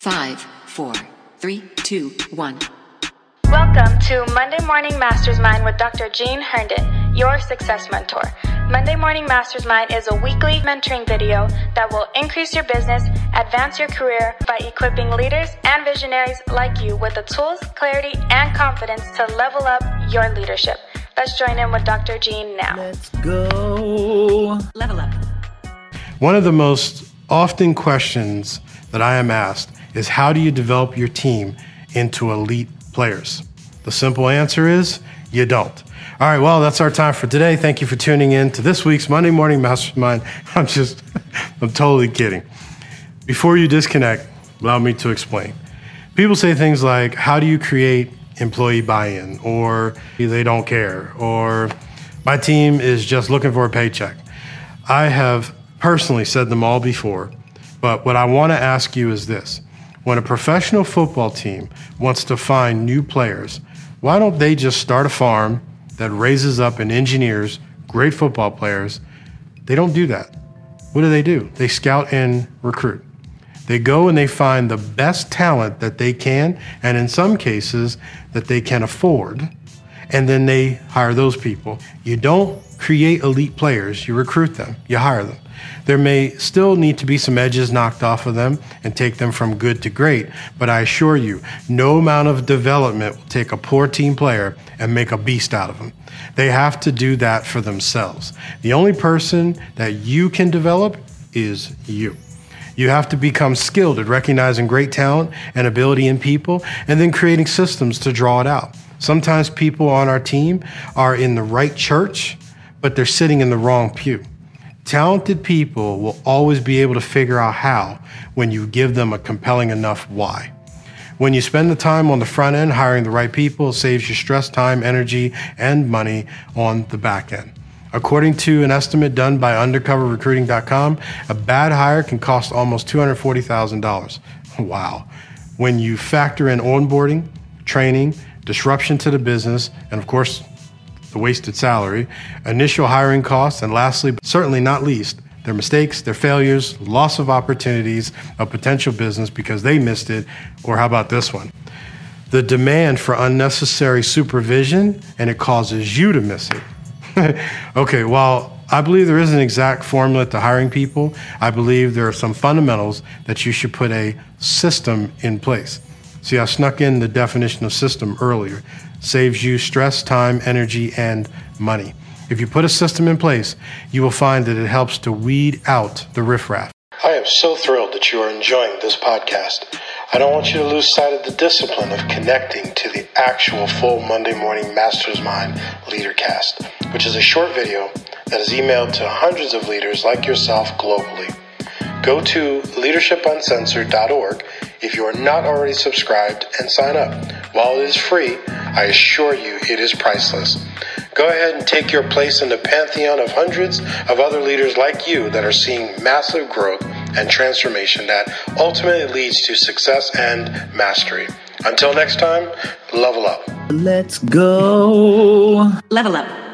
Five, four, three, two, one. Welcome to Monday Morning Masters Mind with Dr. Gene Herndon, your success mentor. Monday Morning Masters Mind is a weekly mentoring video that will increase your business, advance your career by equipping leaders and visionaries like you with the tools, clarity, and confidence to level up your leadership. Let's join in with Dr. Gene now. Let's go. Level up. One of the most often questions that I am asked is how do you develop your team into elite players? The simple answer is you don't. All right, well, that's our time for today. Thank you for tuning in to this week's Monday Morning Mastermind. I'm just, I'm totally kidding. Before you disconnect, allow me to explain. People say things like, How do you create employee buy in? Or they don't care? Or my team is just looking for a paycheck. I have personally said them all before, but what I want to ask you is this when a professional football team wants to find new players, why don't they just start a farm that raises up and engineers great football players? They don't do that. What do they do? They scout and recruit. They go and they find the best talent that they can, and in some cases, that they can afford, and then they hire those people. You don't create elite players, you recruit them, you hire them. There may still need to be some edges knocked off of them and take them from good to great, but I assure you, no amount of development will take a poor team player and make a beast out of them. They have to do that for themselves. The only person that you can develop is you. You have to become skilled at recognizing great talent and ability in people and then creating systems to draw it out. Sometimes people on our team are in the right church, but they're sitting in the wrong pew. Talented people will always be able to figure out how when you give them a compelling enough why. When you spend the time on the front end hiring the right people, it saves you stress, time, energy, and money on the back end. According to an estimate done by undercoverrecruiting.com, a bad hire can cost almost $240,000. Wow. When you factor in onboarding, training, disruption to the business, and of course, the wasted salary, initial hiring costs, and lastly, but certainly not least, their mistakes, their failures, loss of opportunities of potential business because they missed it, or how about this one? The demand for unnecessary supervision and it causes you to miss it. okay, while I believe there is an exact formula to hiring people, I believe there are some fundamentals that you should put a system in place. See, I snuck in the definition of system earlier. Saves you stress, time, energy, and money. If you put a system in place, you will find that it helps to weed out the riffraff. I am so thrilled that you are enjoying this podcast. I don't want you to lose sight of the discipline of connecting to the actual full Monday morning Masters Mind Leadercast, which is a short video that is emailed to hundreds of leaders like yourself globally. Go to leadershipuncensored.org if you are not already subscribed and sign up. While it is free, I assure you it is priceless. Go ahead and take your place in the pantheon of hundreds of other leaders like you that are seeing massive growth and transformation that ultimately leads to success and mastery. Until next time, level up. Let's go. Level up.